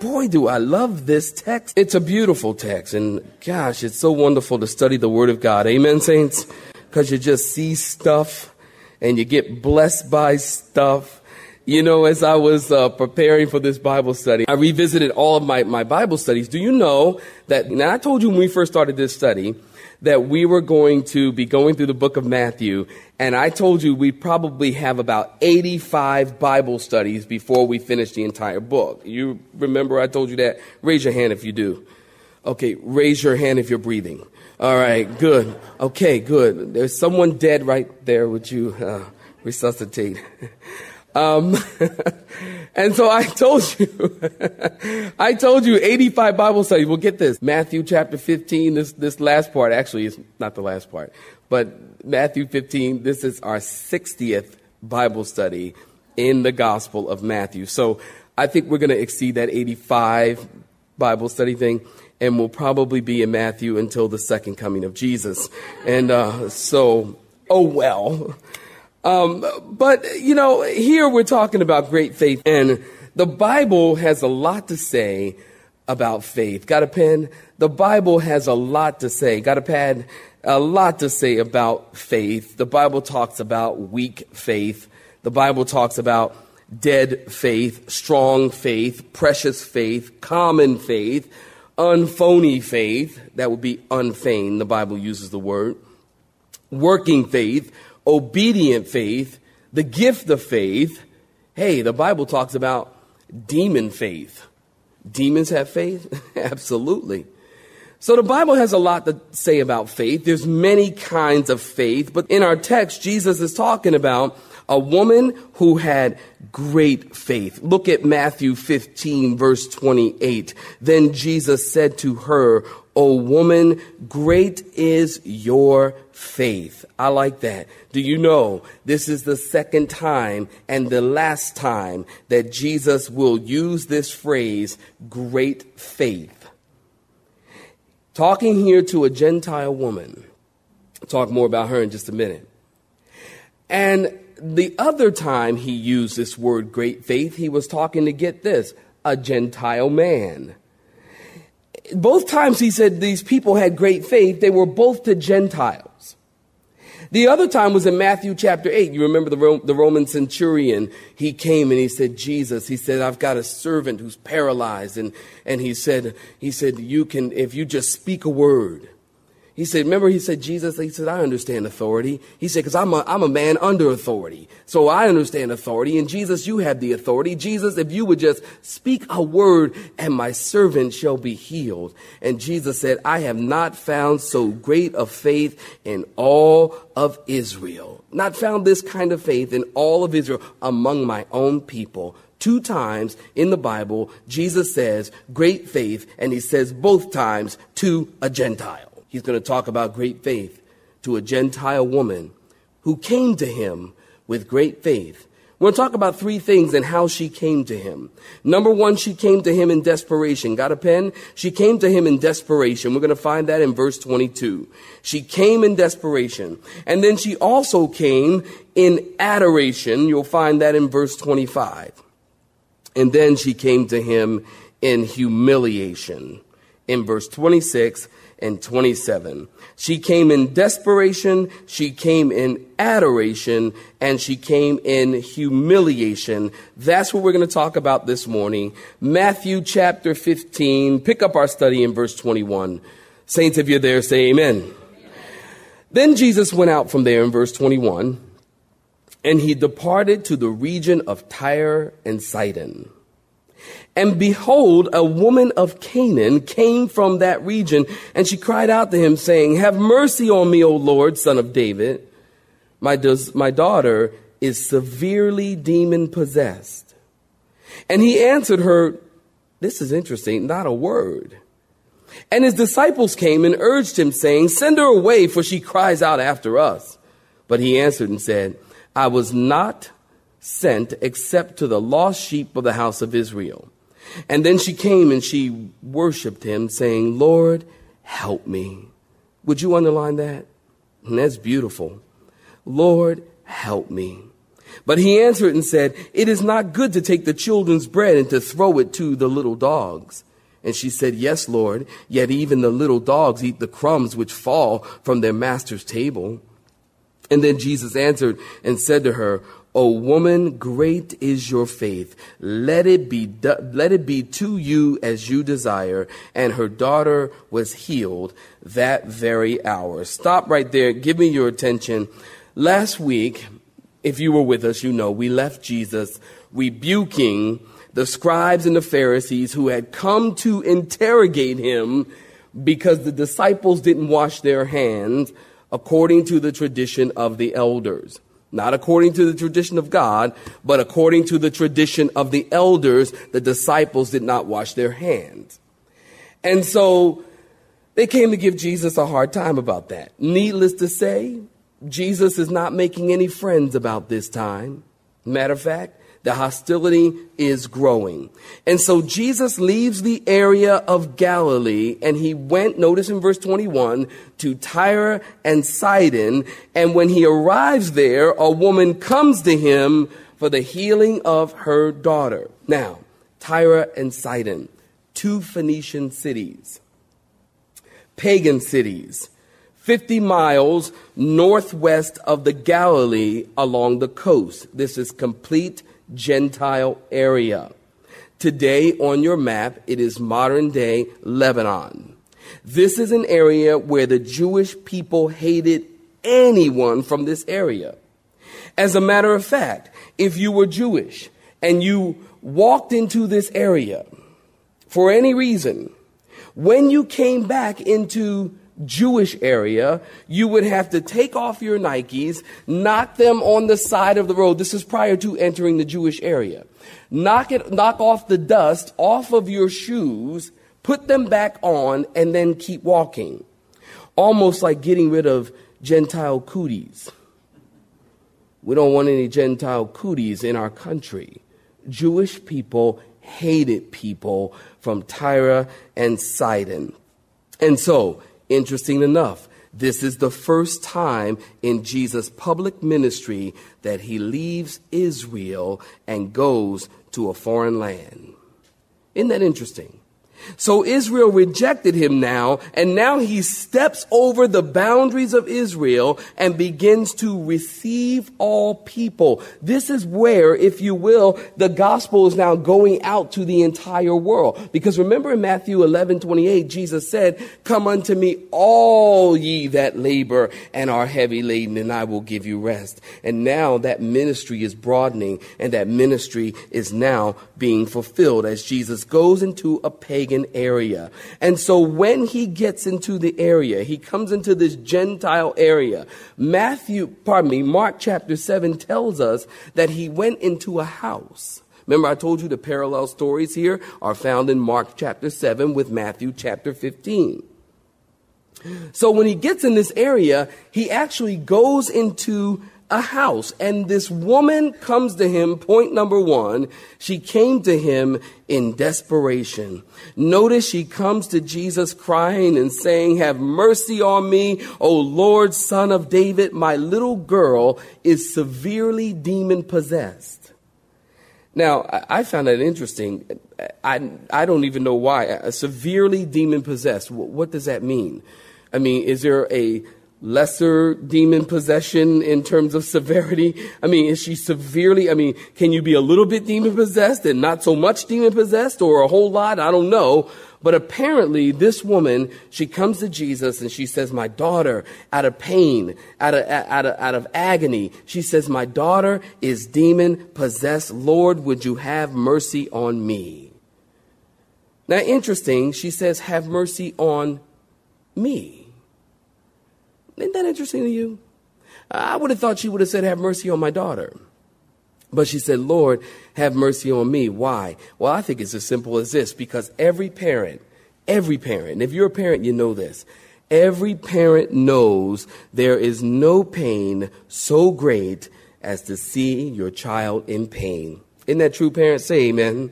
Boy, do I love this text. It's a beautiful text. And gosh, it's so wonderful to study the Word of God. Amen, saints? Because you just see stuff and you get blessed by stuff. You know, as I was uh, preparing for this Bible study, I revisited all of my, my Bible studies. Do you know that, now I told you when we first started this study, that we were going to be going through the book of Matthew, and I told you we probably have about 85 Bible studies before we finish the entire book. You remember I told you that? Raise your hand if you do. Okay, raise your hand if you're breathing. All right, good. Okay, good. There's someone dead right there. Would you uh, resuscitate? Um, and so I told you, I told you 85 Bible studies. Well, get this. Matthew chapter 15, this, this last part, actually, it's not the last part, but Matthew 15, this is our 60th Bible study in the Gospel of Matthew. So I think we're going to exceed that 85 Bible study thing and we'll probably be in Matthew until the second coming of Jesus. And uh, so, oh well. Um, but, you know, here we're talking about great faith, and the Bible has a lot to say about faith. Got a pen? The Bible has a lot to say. Got a pad? A lot to say about faith. The Bible talks about weak faith. The Bible talks about dead faith, strong faith, precious faith, common faith, unphony faith. That would be unfeigned. The Bible uses the word. Working faith, obedient faith, the gift of faith. Hey, the Bible talks about demon faith. Demons have faith? Absolutely. So the Bible has a lot to say about faith. There's many kinds of faith, but in our text, Jesus is talking about a woman who had great faith. Look at Matthew 15 verse 28. Then Jesus said to her, O woman, great is your faith. I like that. Do you know this is the second time and the last time that Jesus will use this phrase, great faith? Talking here to a Gentile woman. Talk more about her in just a minute. And the other time he used this word great faith, he was talking to get this, a Gentile man both times he said these people had great faith, they were both to Gentiles. The other time was in Matthew chapter 8. You remember the, the Roman centurion. He came and he said, Jesus, he said, I've got a servant who's paralyzed. And, and he said, he said, you can, if you just speak a word, he said, remember, he said, Jesus, he said, I understand authority. He said, because I'm a, I'm a man under authority. So I understand authority. And Jesus, you have the authority. Jesus, if you would just speak a word and my servant shall be healed. And Jesus said, I have not found so great a faith in all of Israel. Not found this kind of faith in all of Israel among my own people. Two times in the Bible, Jesus says great faith, and he says both times to a Gentile he's going to talk about great faith to a Gentile woman who came to him with great faith. We're going to talk about three things and how she came to him. Number one, she came to him in desperation. Got a pen? She came to him in desperation. We're going to find that in verse 22. She came in desperation. And then she also came in adoration. You'll find that in verse 25. And then she came to him in humiliation in verse 26 and 27. She came in desperation, she came in adoration, and she came in humiliation. That's what we're going to talk about this morning. Matthew chapter 15. Pick up our study in verse 21. Saints, if you're there, say amen. Then Jesus went out from there in verse 21, and he departed to the region of Tyre and Sidon. And behold, a woman of Canaan came from that region, and she cried out to him, saying, Have mercy on me, O Lord, son of David. My, does, my daughter is severely demon possessed. And he answered her, This is interesting, not a word. And his disciples came and urged him, saying, Send her away, for she cries out after us. But he answered and said, I was not sent except to the lost sheep of the house of Israel. And then she came and she worshiped him, saying, Lord, help me. Would you underline that? And that's beautiful. Lord, help me. But he answered and said, It is not good to take the children's bread and to throw it to the little dogs. And she said, Yes, Lord, yet even the little dogs eat the crumbs which fall from their master's table. And then Jesus answered and said to her, O woman, great is your faith. Let it be, do- let it be to you as you desire. And her daughter was healed that very hour. Stop right there. Give me your attention. Last week, if you were with us, you know, we left Jesus rebuking the scribes and the Pharisees who had come to interrogate him because the disciples didn't wash their hands according to the tradition of the elders. Not according to the tradition of God, but according to the tradition of the elders, the disciples did not wash their hands. And so they came to give Jesus a hard time about that. Needless to say, Jesus is not making any friends about this time. Matter of fact, the hostility is growing. And so Jesus leaves the area of Galilee and he went, notice in verse 21, to Tyre and Sidon. And when he arrives there, a woman comes to him for the healing of her daughter. Now, Tyre and Sidon, two Phoenician cities, pagan cities, 50 miles northwest of the Galilee along the coast. This is complete Gentile area. Today on your map, it is modern day Lebanon. This is an area where the Jewish people hated anyone from this area. As a matter of fact, if you were Jewish and you walked into this area for any reason, when you came back into Jewish area, you would have to take off your Nikes, knock them on the side of the road. This is prior to entering the Jewish area. Knock it, knock off the dust off of your shoes, put them back on, and then keep walking. Almost like getting rid of Gentile cooties. We don't want any Gentile cooties in our country. Jewish people hated people from Tyre and Sidon. And so, Interesting enough, this is the first time in Jesus' public ministry that he leaves Israel and goes to a foreign land. Isn't that interesting? So Israel rejected him now, and now he steps over the boundaries of Israel and begins to receive all people. This is where, if you will, the gospel is now going out to the entire world. Because remember in Matthew 11, 28, Jesus said, Come unto me, all ye that labor and are heavy laden, and I will give you rest. And now that ministry is broadening, and that ministry is now being fulfilled as Jesus goes into a pagan pagan area. And so when he gets into the area, he comes into this Gentile area. Matthew, pardon me, Mark chapter 7 tells us that he went into a house. Remember, I told you the parallel stories here are found in Mark chapter 7 with Matthew chapter 15. So when he gets in this area, he actually goes into a house. And this woman comes to him, point number one, she came to him in desperation. Notice she comes to Jesus crying and saying, Have mercy on me, O Lord, son of David. My little girl is severely demon possessed. Now, I found that interesting. I, I don't even know why. Severely demon possessed. What does that mean? I mean, is there a lesser demon possession in terms of severity? I mean, is she severely, I mean, can you be a little bit demon possessed and not so much demon possessed or a whole lot? I don't know. But apparently, this woman, she comes to Jesus and she says, My daughter, out of pain, out of, out of, out of agony, she says, My daughter is demon possessed. Lord, would you have mercy on me? Now, interesting, she says, Have mercy on me. Isn't that interesting to you? I would have thought she would have said, Have mercy on my daughter. But she said, Lord, have mercy on me. Why? Well, I think it's as simple as this because every parent, every parent, if you're a parent, you know this. Every parent knows there is no pain so great as to see your child in pain. Isn't that true, parents? Say amen.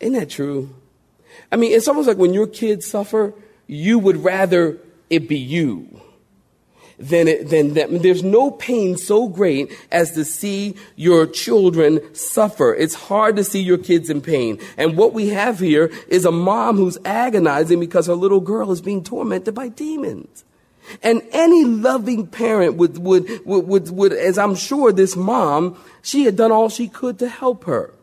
Isn't that true? I mean, it's almost like when your kids suffer, you would rather it be you then, it, then that, there's no pain so great as to see your children suffer. It's hard to see your kids in pain. And what we have here is a mom who's agonizing because her little girl is being tormented by demons. And any loving parent would, would, would, would, would, as I'm sure this mom, she had done all she could to help her.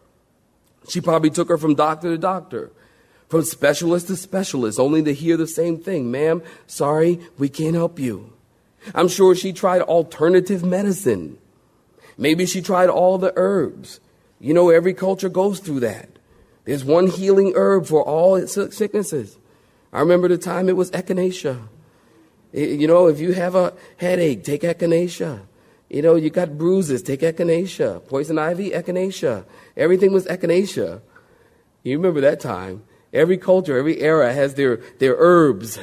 She probably took her from doctor to doctor, from specialist to specialist, only to hear the same thing. Ma'am, sorry, we can't help you. I'm sure she tried alternative medicine. Maybe she tried all the herbs. You know, every culture goes through that. There's one healing herb for all its sicknesses. I remember the time it was echinacea. You know, if you have a headache, take echinacea. You know, you got bruises, take echinacea. Poison ivy, echinacea. Everything was echinacea. You remember that time. Every culture, every era has their, their herbs.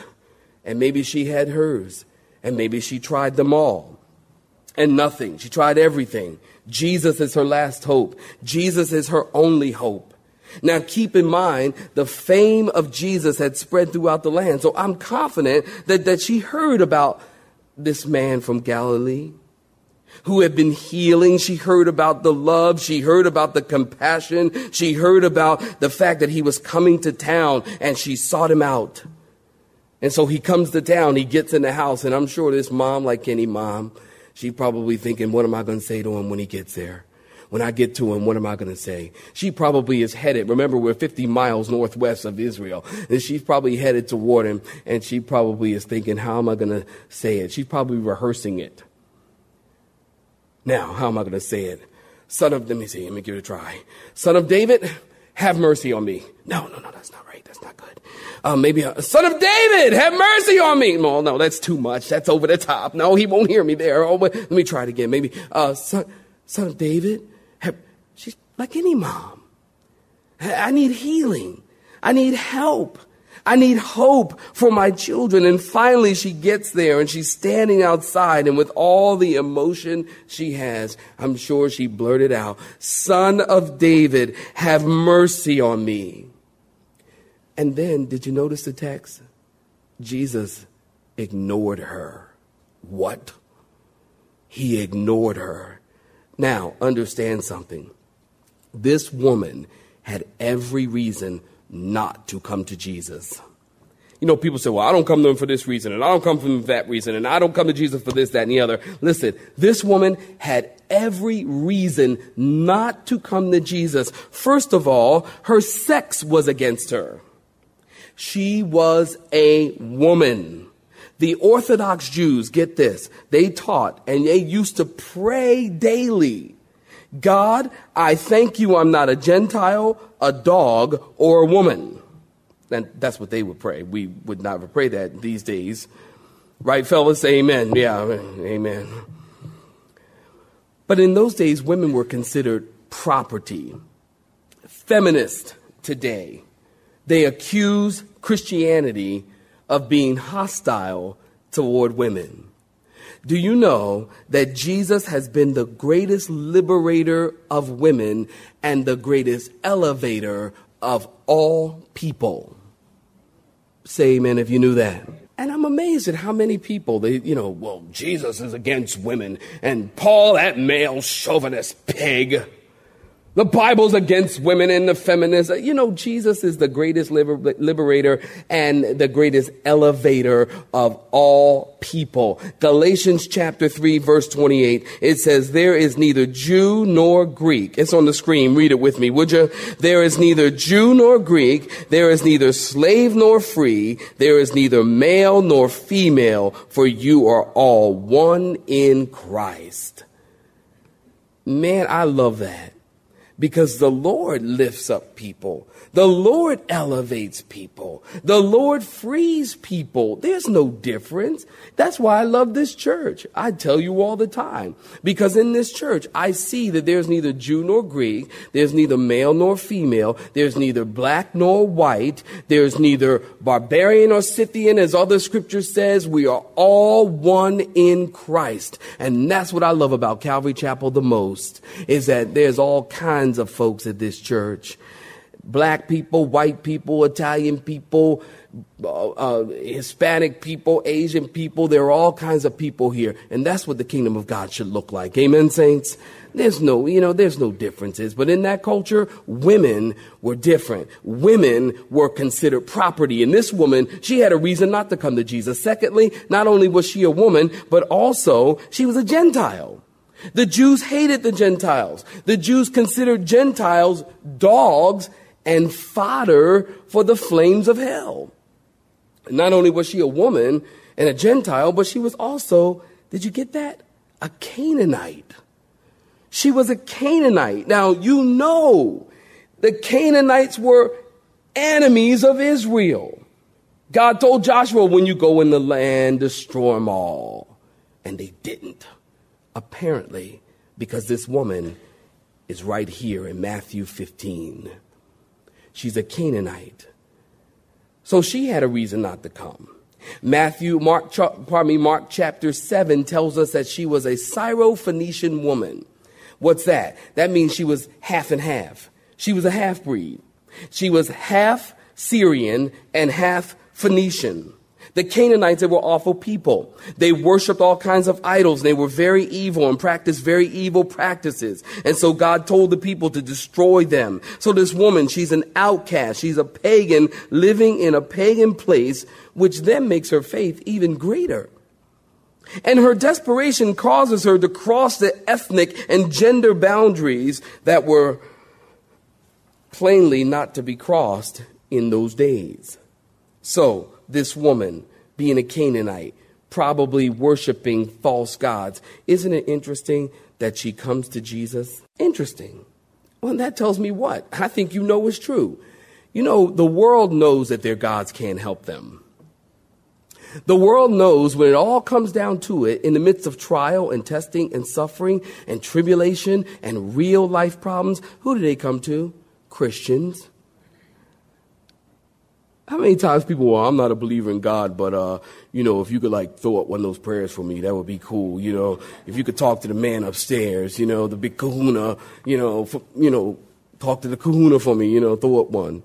And maybe she had hers. And maybe she tried them all and nothing. She tried everything. Jesus is her last hope. Jesus is her only hope. Now keep in mind, the fame of Jesus had spread throughout the land. So I'm confident that, that she heard about this man from Galilee who had been healing. She heard about the love. She heard about the compassion. She heard about the fact that he was coming to town and she sought him out. And so he comes to town, he gets in the house, and I'm sure this mom, like any mom, she probably thinking, what am I going to say to him when he gets there? When I get to him, what am I going to say? She probably is headed. Remember, we're 50 miles northwest of Israel. And she's probably headed toward him. And she probably is thinking, how am I going to say it? She's probably rehearsing it. Now, how am I going to say it? Son of, let me see, let me give it a try. Son of David, have mercy on me. No, no, no, that's not right. That's not good. Uh, maybe a son of David, have mercy on me. No, no, that's too much. That's over the top. No, he won't hear me there. Oh, wait, let me try it again. Maybe, uh, son, son of David, have, she's like any mom. I need healing. I need help. I need hope for my children. And finally, she gets there and she's standing outside. And with all the emotion she has, I'm sure she blurted out, Son of David, have mercy on me. And then, did you notice the text? Jesus ignored her. What? He ignored her. Now, understand something. This woman had every reason not to come to Jesus. You know, people say, well, I don't come to him for this reason, and I don't come for that reason, and I don't come to Jesus for this, that, and the other. Listen, this woman had every reason not to come to Jesus. First of all, her sex was against her. She was a woman. The Orthodox Jews, get this, they taught and they used to pray daily. God, I thank you I'm not a Gentile, a dog, or a woman. And that's what they would pray. We would not pray that these days. Right, fellas? Amen. Yeah, amen. But in those days, women were considered property. Feminist today they accuse Christianity of being hostile toward women. Do you know that Jesus has been the greatest liberator of women and the greatest elevator of all people? Say amen if you knew that. And I'm amazed at how many people they, you know, well, Jesus is against women and Paul, that male chauvinist pig. The Bible's against women and the feminists. You know, Jesus is the greatest liber- liberator and the greatest elevator of all people. Galatians chapter 3 verse 28, it says, there is neither Jew nor Greek. It's on the screen. Read it with me, would you? There is neither Jew nor Greek. There is neither slave nor free. There is neither male nor female, for you are all one in Christ. Man, I love that because the Lord lifts up people. The Lord elevates people. The Lord frees people. There's no difference. That's why I love this church. I tell you all the time. Because in this church, I see that there's neither Jew nor Greek. There's neither male nor female. There's neither black nor white. There's neither barbarian or Scythian, as other scripture says. We are all one in Christ. And that's what I love about Calvary Chapel the most, is that there's all kinds of folks at this church black people, white people, Italian people, uh, uh, Hispanic people, Asian people. There are all kinds of people here. And that's what the kingdom of God should look like. Amen, saints? There's no, you know, there's no differences. But in that culture, women were different. Women were considered property. And this woman, she had a reason not to come to Jesus. Secondly, not only was she a woman, but also she was a Gentile. The Jews hated the Gentiles. The Jews considered Gentiles dogs and fodder for the flames of hell. Not only was she a woman and a Gentile, but she was also, did you get that? A Canaanite. She was a Canaanite. Now, you know, the Canaanites were enemies of Israel. God told Joshua, when you go in the land, destroy them all. And they didn't. Apparently, because this woman is right here in Matthew 15. She's a Canaanite. So she had a reason not to come. Matthew, Mark, pardon me, Mark chapter 7 tells us that she was a Syrophoenician woman. What's that? That means she was half and half. She was a half breed. She was half Syrian and half Phoenician. The Canaanites, they were awful people. They worshiped all kinds of idols. They were very evil and practiced very evil practices. And so God told the people to destroy them. So this woman, she's an outcast. She's a pagan living in a pagan place, which then makes her faith even greater. And her desperation causes her to cross the ethnic and gender boundaries that were plainly not to be crossed in those days. So, this woman being a Canaanite, probably worshiping false gods. Isn't it interesting that she comes to Jesus? Interesting. Well, that tells me what? I think you know is true. You know, the world knows that their gods can't help them. The world knows when it all comes down to it, in the midst of trial and testing and suffering and tribulation and real life problems, who do they come to? Christians. How many times people, well, I'm not a believer in God, but, uh, you know, if you could like throw up one of those prayers for me, that would be cool. You know, if you could talk to the man upstairs, you know, the big kahuna, you know, for, you know, talk to the kahuna for me, you know, throw up one.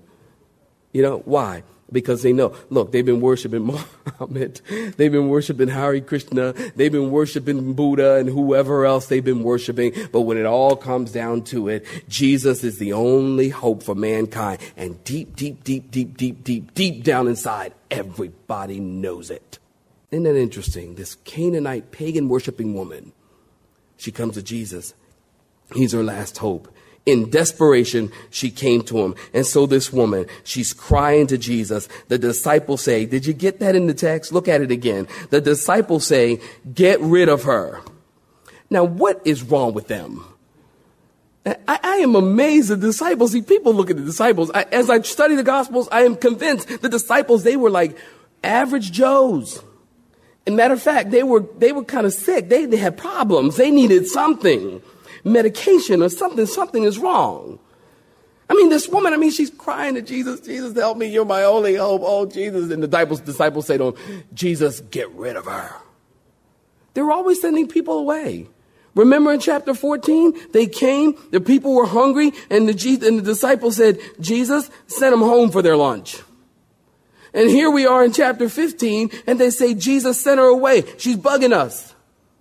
You know, why? Because they know, look, they've been worshiping Muhammad. They've been worshiping Hare Krishna. They've been worshiping Buddha and whoever else they've been worshiping. But when it all comes down to it, Jesus is the only hope for mankind. And deep, deep, deep, deep, deep, deep, deep down inside, everybody knows it. Isn't that interesting? This Canaanite pagan worshiping woman, she comes to Jesus. He's her last hope. In desperation, she came to him. And so this woman, she's crying to Jesus. The disciples say, did you get that in the text? Look at it again. The disciples say, get rid of her. Now, what is wrong with them? I, I, am amazed at the disciples. See, people look at the disciples. I, as I study the Gospels, I am convinced the disciples, they were like average Joes. And matter of fact, they were, they were kind of sick. They, they had problems. They needed something medication or something, something is wrong. I mean, this woman, I mean, she's crying to Jesus, Jesus, help me, you're my only hope. Oh, Jesus. And the disciples, disciples say to him, Jesus, get rid of her. They're always sending people away. Remember in chapter 14, they came, the people were hungry, and the, and the disciples said, Jesus, send them home for their lunch. And here we are in chapter 15, and they say, Jesus sent her away. She's bugging us.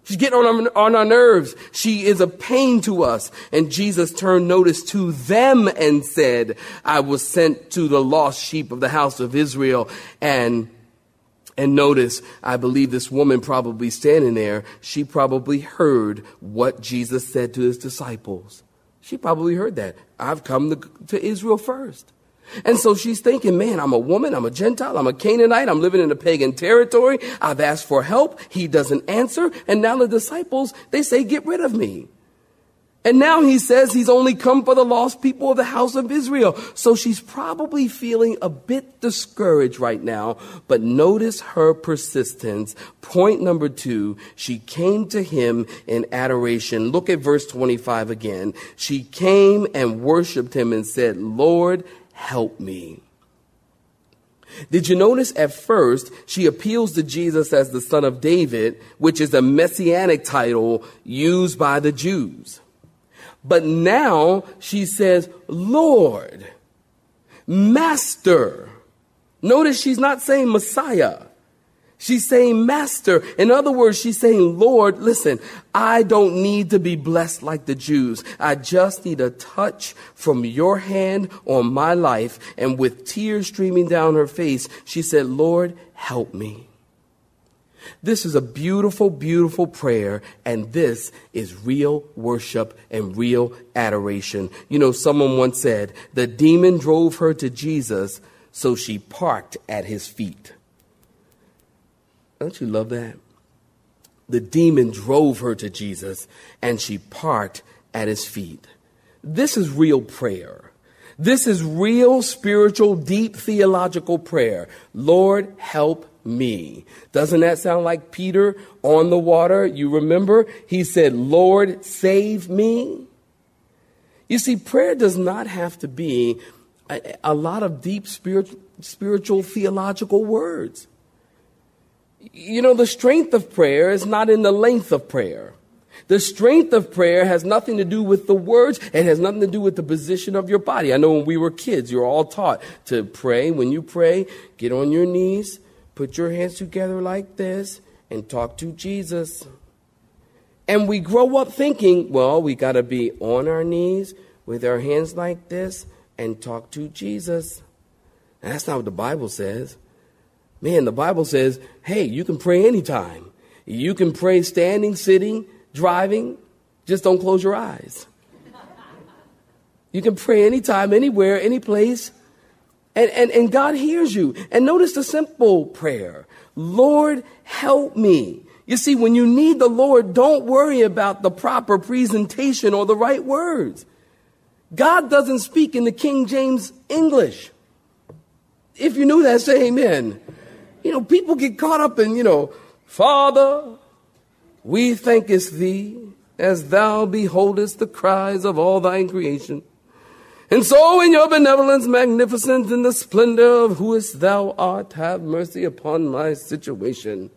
She's getting on our, on our nerves. She is a pain to us. And Jesus turned notice to them and said, I was sent to the lost sheep of the house of Israel. And, and notice, I believe this woman probably standing there, she probably heard what Jesus said to his disciples. She probably heard that. I've come to, to Israel first. And so she's thinking, man, I'm a woman, I'm a Gentile, I'm a Canaanite, I'm living in a pagan territory. I've asked for help. He doesn't answer. And now the disciples, they say, get rid of me. And now he says he's only come for the lost people of the house of Israel. So she's probably feeling a bit discouraged right now. But notice her persistence. Point number two, she came to him in adoration. Look at verse 25 again. She came and worshiped him and said, Lord, help me. Did you notice at first she appeals to Jesus as the son of David, which is a messianic title used by the Jews? But now she says, Lord, Master. Notice she's not saying Messiah. She's saying, Master. In other words, she's saying, Lord, listen, I don't need to be blessed like the Jews. I just need a touch from your hand on my life. And with tears streaming down her face, she said, Lord, help me. This is a beautiful, beautiful prayer, and this is real worship and real adoration. You know, someone once said, the demon drove her to Jesus, so she parked at his feet. Don't you love that? The demon drove her to Jesus and she parked at his feet. This is real prayer. This is real spiritual, deep theological prayer. Lord, help me. Doesn't that sound like Peter on the water? You remember? He said, Lord, save me. You see, prayer does not have to be a, a lot of deep spiritual, spiritual theological words. You know, the strength of prayer is not in the length of prayer. The strength of prayer has nothing to do with the words. It has nothing to do with the position of your body. I know when we were kids, you were all taught to pray. When you pray, get on your knees, put your hands together like this, and talk to Jesus. And we grow up thinking, well, we got to be on our knees with our hands like this and talk to Jesus. And that's not what the Bible says. Man, the Bible says, hey, you can pray anytime. You can pray standing, sitting, driving. Just don't close your eyes. You can pray anytime, anywhere, any place. And, and, and God hears you. And notice the simple prayer Lord, help me. You see, when you need the Lord, don't worry about the proper presentation or the right words. God doesn't speak in the King James English. If you knew that, say amen. You know, people get caught up in, you know, Father, we thankest thee as thou beholdest the cries of all thine creation. And so in your benevolence, magnificence, in the splendor of whoest thou art, have mercy upon my situation.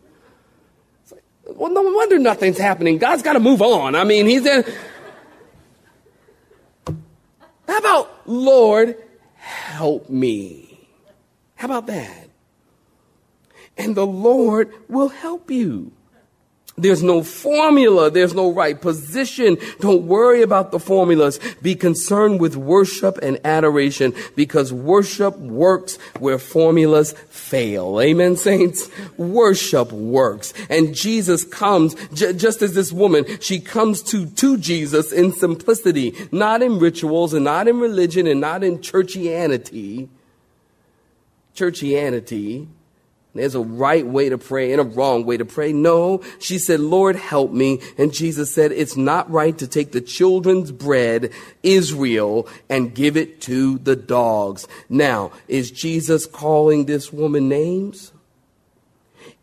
Like, well, no wonder nothing's happening. God's got to move on. I mean, he's in. How about, Lord, help me? How about that? And the Lord will help you. There's no formula. There's no right position. Don't worry about the formulas. Be concerned with worship and adoration because worship works where formulas fail. Amen, saints? Worship works. And Jesus comes, j- just as this woman, she comes to, to Jesus in simplicity, not in rituals and not in religion and not in churchianity. Churchianity there's a right way to pray and a wrong way to pray. No, she said, Lord, help me. And Jesus said, it's not right to take the children's bread, Israel, and give it to the dogs. Now, is Jesus calling this woman names?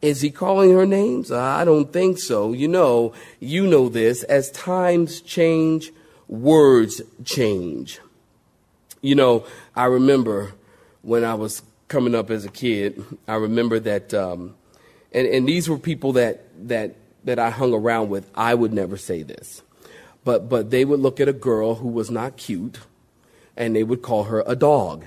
Is he calling her names? I don't think so. You know, you know this. As times change, words change. You know, I remember when I was coming up as a kid, I remember that, um, and, and these were people that, that, that I hung around with. I would never say this, but, but they would look at a girl who was not cute and they would call her a dog.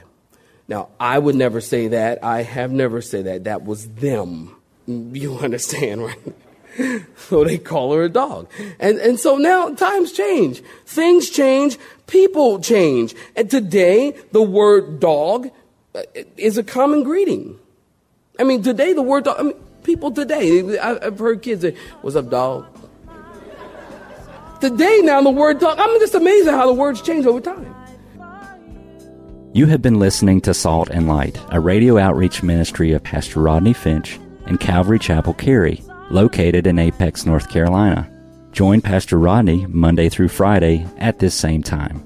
Now, I would never say that. I have never said that. That was them. You understand, right? so they call her a dog. And, and so now times change. Things change. People change. And today, the word dog is a common greeting. I mean, today, the word dog, I mean, people today, I've heard kids say, what's up, dog? Today, now, the word dog, I'm just amazed at how the words change over time. You have been listening to Salt and Light, a radio outreach ministry of Pastor Rodney Finch and Calvary Chapel Cary, located in Apex, North Carolina. Join Pastor Rodney Monday through Friday at this same time.